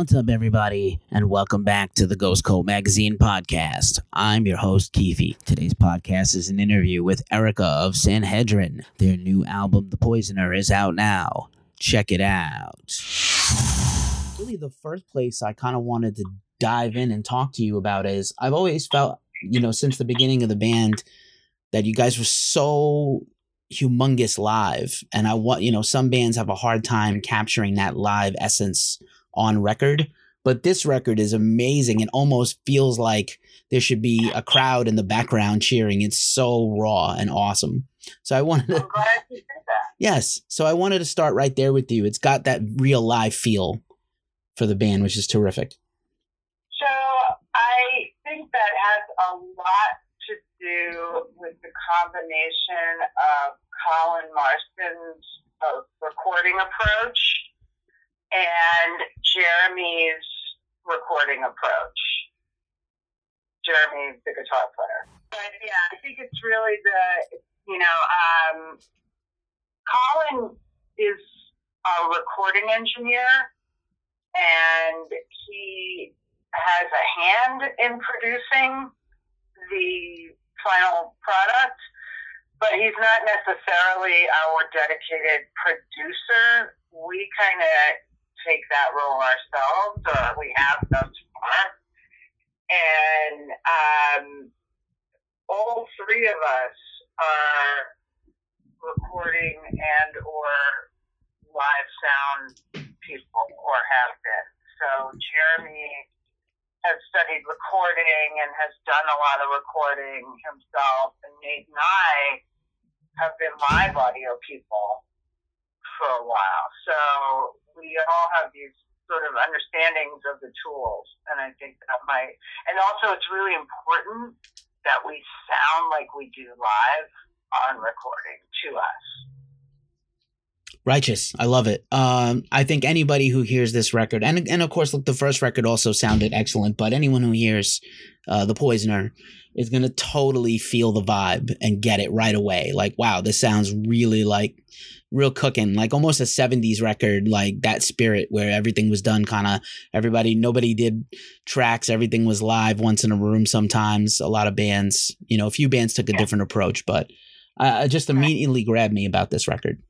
What's up, everybody, and welcome back to the Ghost Cult Magazine podcast. I'm your host, Keefe. Today's podcast is an interview with Erica of Sanhedrin. Their new album, The Poisoner, is out now. Check it out. Really, the first place I kind of wanted to dive in and talk to you about is I've always felt, you know, since the beginning of the band, that you guys were so humongous live. And I want, you know, some bands have a hard time capturing that live essence on record. But this record is amazing and almost feels like there should be a crowd in the background cheering. It's so raw and awesome. So I wanted to. Yes. So I wanted to start right there with you. It's got that real live feel for the band, which is terrific. So I think that has a lot to do with the combination of Colin Marston's uh, recording approach and Jeremy's recording approach. Jeremy's the guitar player. But yeah, I think it's really the, you know, um, Colin is a recording engineer and he has a hand in producing the final product, but he's not necessarily our dedicated producer. We kind of take that role ourselves, or we have thus far. And um, all three of us are recording and or live sound people, or have been. So Jeremy has studied recording and has done a lot of recording himself, and Nate and I have been live audio people for a while. So we all have these sort of understandings of the tools. And I think that might, and also it's really important that we sound like we do live on recording to us. Righteous. I love it. Um, I think anybody who hears this record, and and of course, look, the first record also sounded excellent, but anyone who hears uh, The Poisoner is going to totally feel the vibe and get it right away. Like, wow, this sounds really like real cooking, like almost a 70s record, like that spirit where everything was done kind of everybody, nobody did tracks, everything was live once in a room sometimes. A lot of bands, you know, a few bands took a different approach, but uh, just immediately grabbed me about this record.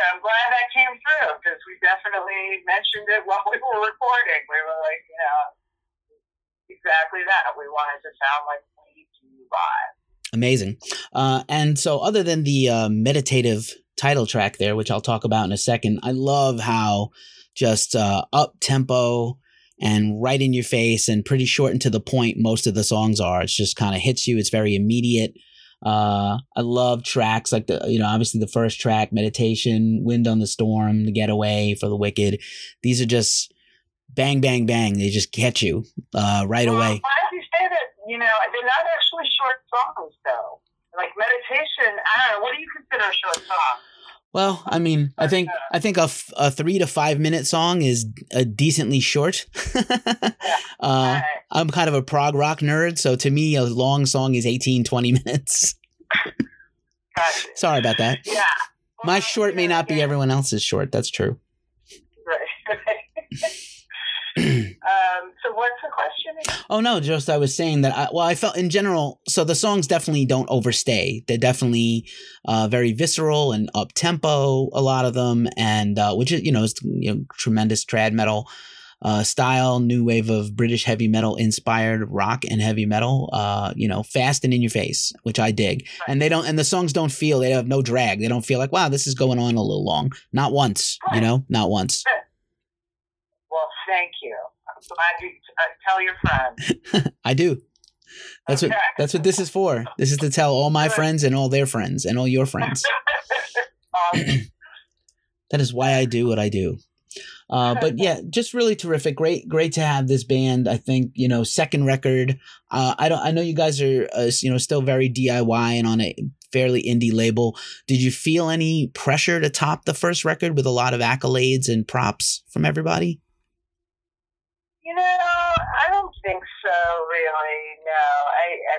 Yeah, I'm glad that came through because we definitely mentioned it while we were recording. We were like, you know, exactly that. We wanted to sound like we do live. Amazing. Uh, and so, other than the uh, meditative title track there, which I'll talk about in a second, I love how just uh, up tempo and right in your face and pretty short and to the point most of the songs are. It's just kind of hits you. It's very immediate. Uh, I love tracks like the, you know, obviously the first track, Meditation, Wind on the Storm, The Getaway for the Wicked. These are just bang, bang, bang. They just get you uh, right well, away. I'm glad you say that. You know, they're not actually short songs, though. Like meditation, I don't know. What do you consider a short song? Well, I mean, I think I think a, f- a three to five minute song is a decently short. uh, I'm kind of a prog rock nerd, so to me, a long song is 18, 20 minutes. Gotcha. Sorry about that. Yeah. My short may not be everyone else's short. That's true. Right. um, so what's the question? again? Oh no, just I was saying that. I, well, I felt in general. So the songs definitely don't overstay. They're definitely uh, very visceral and up tempo. A lot of them, and uh, which is you know is you know, tremendous trad metal uh, style, new wave of British heavy metal inspired rock and heavy metal. Uh, you know, fast and in your face, which I dig. And they don't, and the songs don't feel they have no drag. They don't feel like wow, this is going on a little long. Not once, you know, not once. Thank you. I'm glad you uh, tell your friends. I do. That's what that's what this is for. This is to tell all my friends and all their friends and all your friends. um, That is why I do what I do. Uh, but yeah, just really terrific. Great, great to have this band. I think you know, second record. Uh, I don't. I know you guys are uh, you know still very DIY and on a fairly indie label. Did you feel any pressure to top the first record with a lot of accolades and props from everybody? You know, I don't think so. Really, no. I, I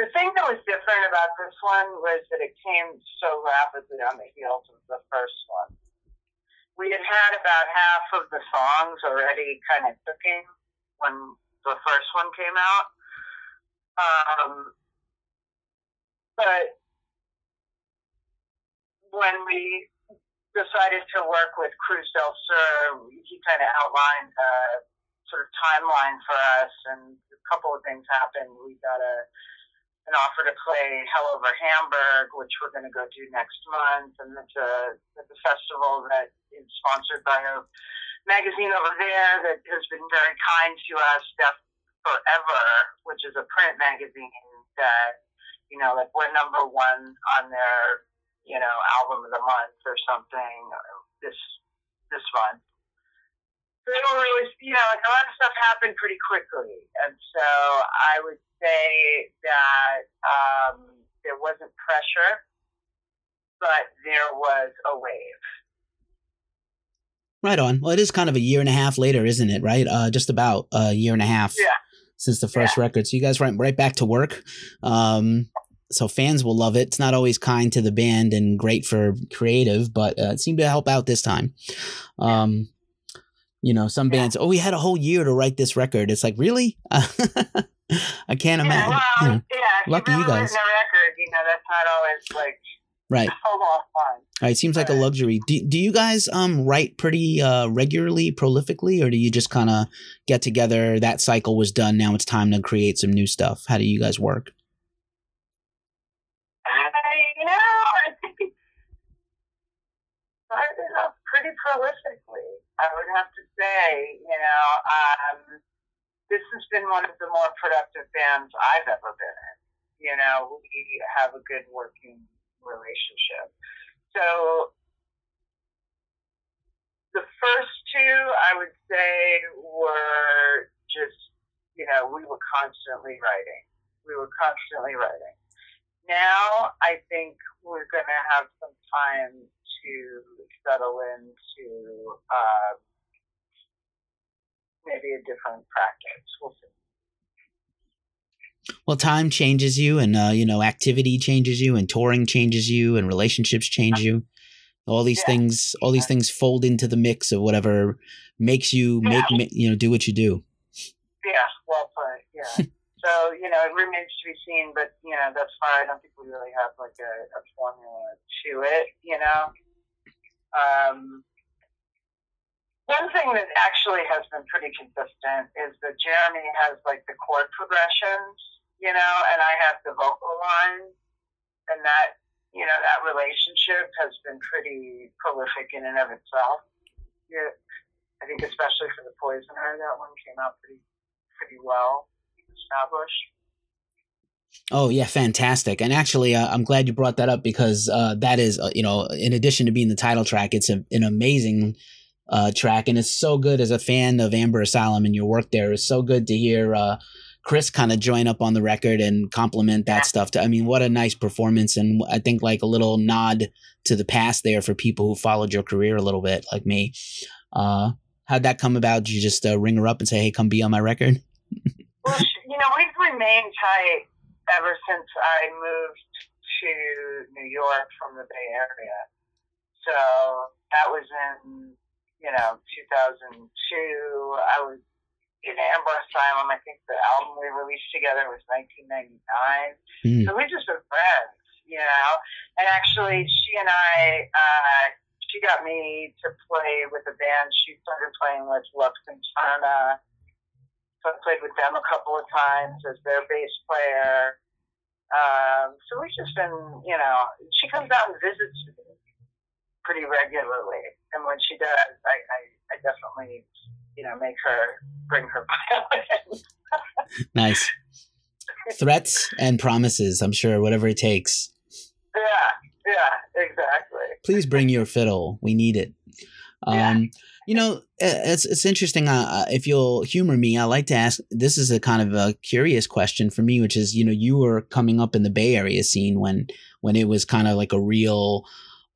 the thing that was different about this one was that it came so rapidly on the heels of the first one. we had had about half of the songs already kind of cooking when the first one came out. Um, but when we decided to work with Cruz del Sur, he kind of outlined a sort of timeline for us, and a couple of things happened. We got a an offer to play Hell Over Hammaburg, which we're going to go do next month, and it's a, it's a festival that is sponsored by a magazine over there that has been very kind to us, Deaf Forever, which is a print magazine that, you know, like we're number one on their, you know, album of the month or something this this month. So they don't really, you know, like a lot of stuff happened pretty quickly, and so I would say that um, there wasn't pressure, but there was a wave. Right on. Well, it is kind of a year and a half later, isn't it? Right, uh, just about a year and a half. Yeah. Since the first yeah. record, so you guys went right back to work. Um, so fans will love it. It's not always kind to the band and great for creative, but uh, it seemed to help out this time. Um, you know, some bands, oh, we had a whole year to write this record. It's like, really? I can't yeah, imagine. Well, you know, yeah, lucky you guys. A record, you know, that's not always like right. a lot of fun. Right, seems like a luxury. Do, do you guys um write pretty uh regularly, prolifically, or do you just kind of get together? That cycle was done. Now it's time to create some new stuff. How do you guys work? I, you know, I think it's started off pretty prolifically. I would have to say, you know, um, this has been one of the more productive bands I've ever been in. You know, we have a good working relationship. So the first two, I would say, were just, you know, we were constantly writing. We were constantly writing. Now, I think we're going to have some time to settle into uh, maybe a different practice. We'll see. Well, time changes you, and uh, you know, activity changes you, and touring changes you, and relationships change you. All these yeah. things, all these things fold into the mix of whatever makes you yeah. make you know do what you do. Yeah, well put. Yeah. so you know, it remains to be seen, but you know, thus far, I don't think we really have like a, a formula to it. You know, um, one thing that actually has been pretty consistent is that Jeremy has like the chord progressions, you know, and I have the vocal lines, and that you know that relationship has been pretty prolific in and of itself. Yeah, I think especially for the Poisoner, that one came out pretty pretty well established. Oh yeah, fantastic! And actually, uh, I'm glad you brought that up because uh, that is, uh, you know, in addition to being the title track, it's a, an amazing uh, track, and it's so good as a fan of Amber Asylum and your work there. It's so good to hear uh, Kris kind of join up on the record and compliment that stuff. To, I mean, what a nice performance, and I think like a little nod to the past there for people who followed your career a little bit, like me. Uh, how'd that come about? Did you just uh, ring her up and say, "Hey, come be on my record"? well, you know, we've remained tight ever since I moved to New York from the Bay Area. So that was in you know, 2002. I was in Amber Asylum. I think the album we released together was 1999. Mm. So we just been friends, you know. And actually, she and I, uh, she got me to play with a band she started playing with, Lux and China. So I played with them a couple of times as their bass player. Um, so we've just been, you know, she comes out and visits me pretty regularly. And when she does, I, I, I definitely, you know, make her bring her violin. nice. Threats and promises, I'm sure, whatever it takes. Yeah, yeah, exactly. Please bring your fiddle. We need it. Um, yeah. You know, it's it's interesting. Uh, if you'll humor me, I like to ask. This is a kind of a curious question for me, which is, you know, you were coming up in the Bay Area scene when when it was kind of like a real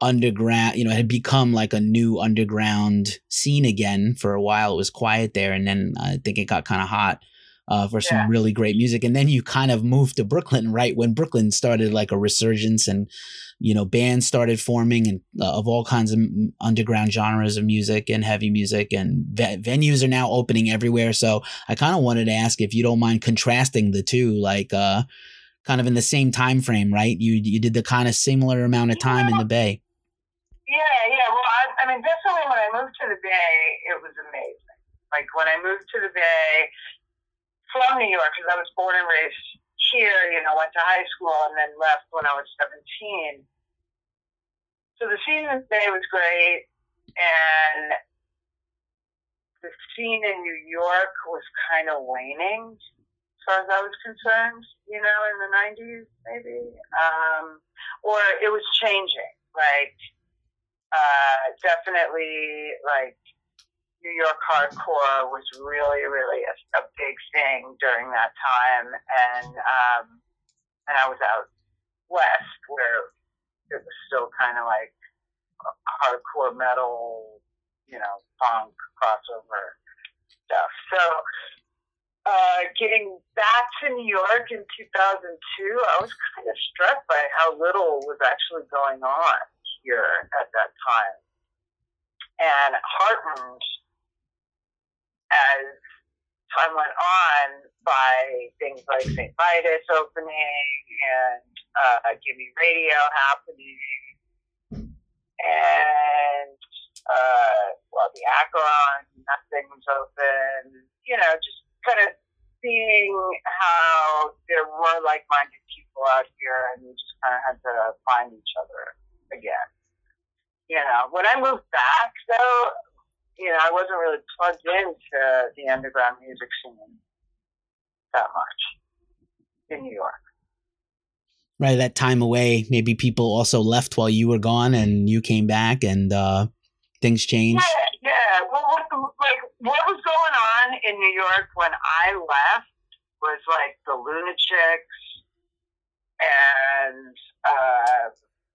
underground, you know, it had become like a new underground scene again for a while. It was quiet there, and then I think it got kind of hot. Uh, for some Yeah. really great music. And then you kind of moved to Brooklyn, right when Brooklyn started like a resurgence, and you know bands started forming and uh, of all kinds of underground genres of music and heavy music, and ve- venues are now opening everywhere. So I kind of wanted to ask if you don't mind contrasting the two, like uh, kind of in the same time frame, right? You you did the kind of similar amount of time in the Bay. Yeah, yeah. Well, I, I mean, definitely when I moved to the Bay, it was amazing. Like when I moved to the Bay from New York, because I was born and raised here, you know, went to high school and then left when I was 17. So the scene in Bay was great, and the scene in New York was kind of waning, as far as I was concerned. You know, in the 90s, maybe, um, or it was changing. Like uh, definitely like New York hardcore was really, really a, a big thing during that time, and um, and I was out west where it was still kind of like hardcore metal, you know, punk crossover stuff. So. Uh, getting back to New York in 2002, I was kind of struck by how little was actually going on here at that time. And heartened as time went on by things like St. Vitus opening and uh, Gimme Radio happening and uh, well, the Acheron, that thing was open, you know, just kind of seeing how there were like-minded people out here and we just kind of had to find each other again. You know, when I moved back, though, you know, I wasn't really plugged into the underground music scene that much in New York. right that time away maybe people also left while you were gone and you came back and uh things changed Yeah, yeah. Well, what, like, what was going on in New York when I left was like the Lunatics and uh,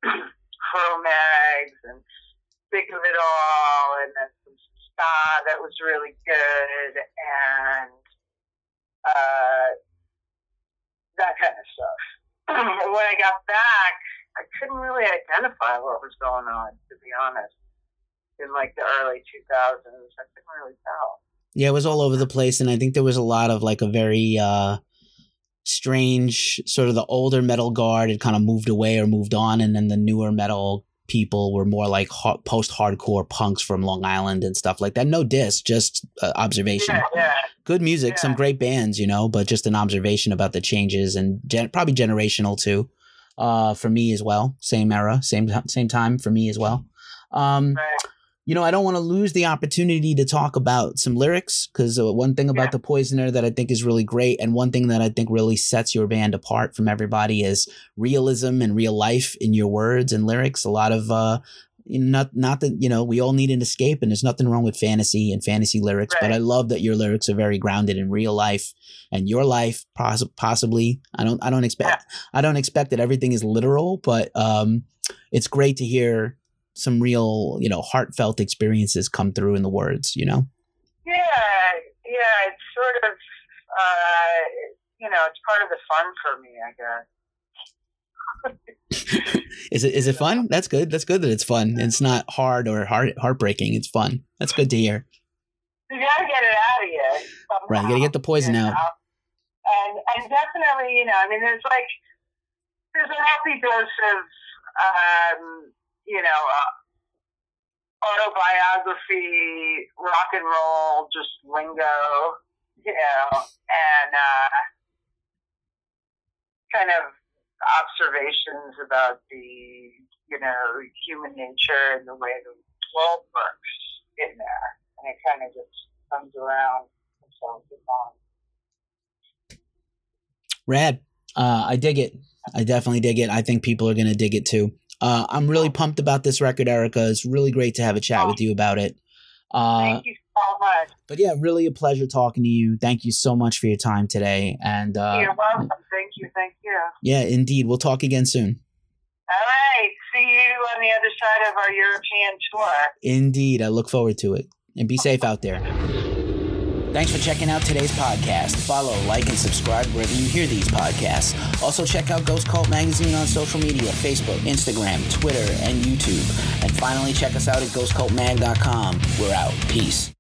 Cro-Mags and Of It All, and then some ska that was really good, and uh, that kind of stuff. when I got back, I couldn't really identify what was going on, to be honest in like the early 2000s. I couldn't really tell. yeah it was all over the place and i think there was a lot of like a very uh strange sort of the older metal guard had kind of moved away or moved on and then the newer metal people were more like ha- post-hardcore punks from long island and stuff like that. No diss just uh, observation. Yeah, yeah. good music some great bands you know but just an observation about the changes and gen- probably generational too uh for me as well. Same era same same time for me as well. Um Right. You know, I don't want to lose the opportunity to talk about some lyrics because uh, one thing about Yeah. the Poisoner that I think is really great, and one thing that I think really sets your band apart from everybody is realism and real life in your words and lyrics. A lot of uh, you know, not not that you know we all need an escape, and there's nothing wrong with fantasy and fantasy lyrics, but I love that your lyrics are very grounded in real life and your life, poss- possibly. I don't I don't expect I don't expect that everything is literal, but um, it's great to hear some real, you know, heartfelt experiences come through in the words, you know? Yeah, yeah. It's sort of, uh, you know, it's part of the fun for me, I guess. Is it is it fun? That's good. That's good that it's fun. It's not hard or heart heartbreaking. It's fun. That's good to hear. You gotta get it out of you. Somehow, Right. You gotta get the poison you out. And and definitely, you know, I mean, there's like there's a healthy dose of, um, you know, uh, autobiography, rock and roll, just lingo, you know, and uh, kind of observations about the, you know, human nature and the way the world works in there, and it kind of just comes around and so it's on. Rad. Uh, I dig it. I definitely dig it. I think people are gonna dig it too. Uh, I'm really pumped about this record, Erica. It's really great to have a chat with you about it. Uh, Thank you so much. but yeah, really a pleasure talking to you. Thank you so much for your time today. And uh, You're welcome. Thank you. Thank you. yeah, indeed, we'll talk again soon. All right. See you on the other side of our European tour. Indeed, I look forward to it. And be safe out there. Thanks for checking out today's podcast. Follow, like, and subscribe wherever you hear these podcasts. Also, check out Ghost Cult Magazine on social media Facebook, Instagram, Twitter, and YouTube. And finally, check us out at ghostcultmag.com. We're out. Peace.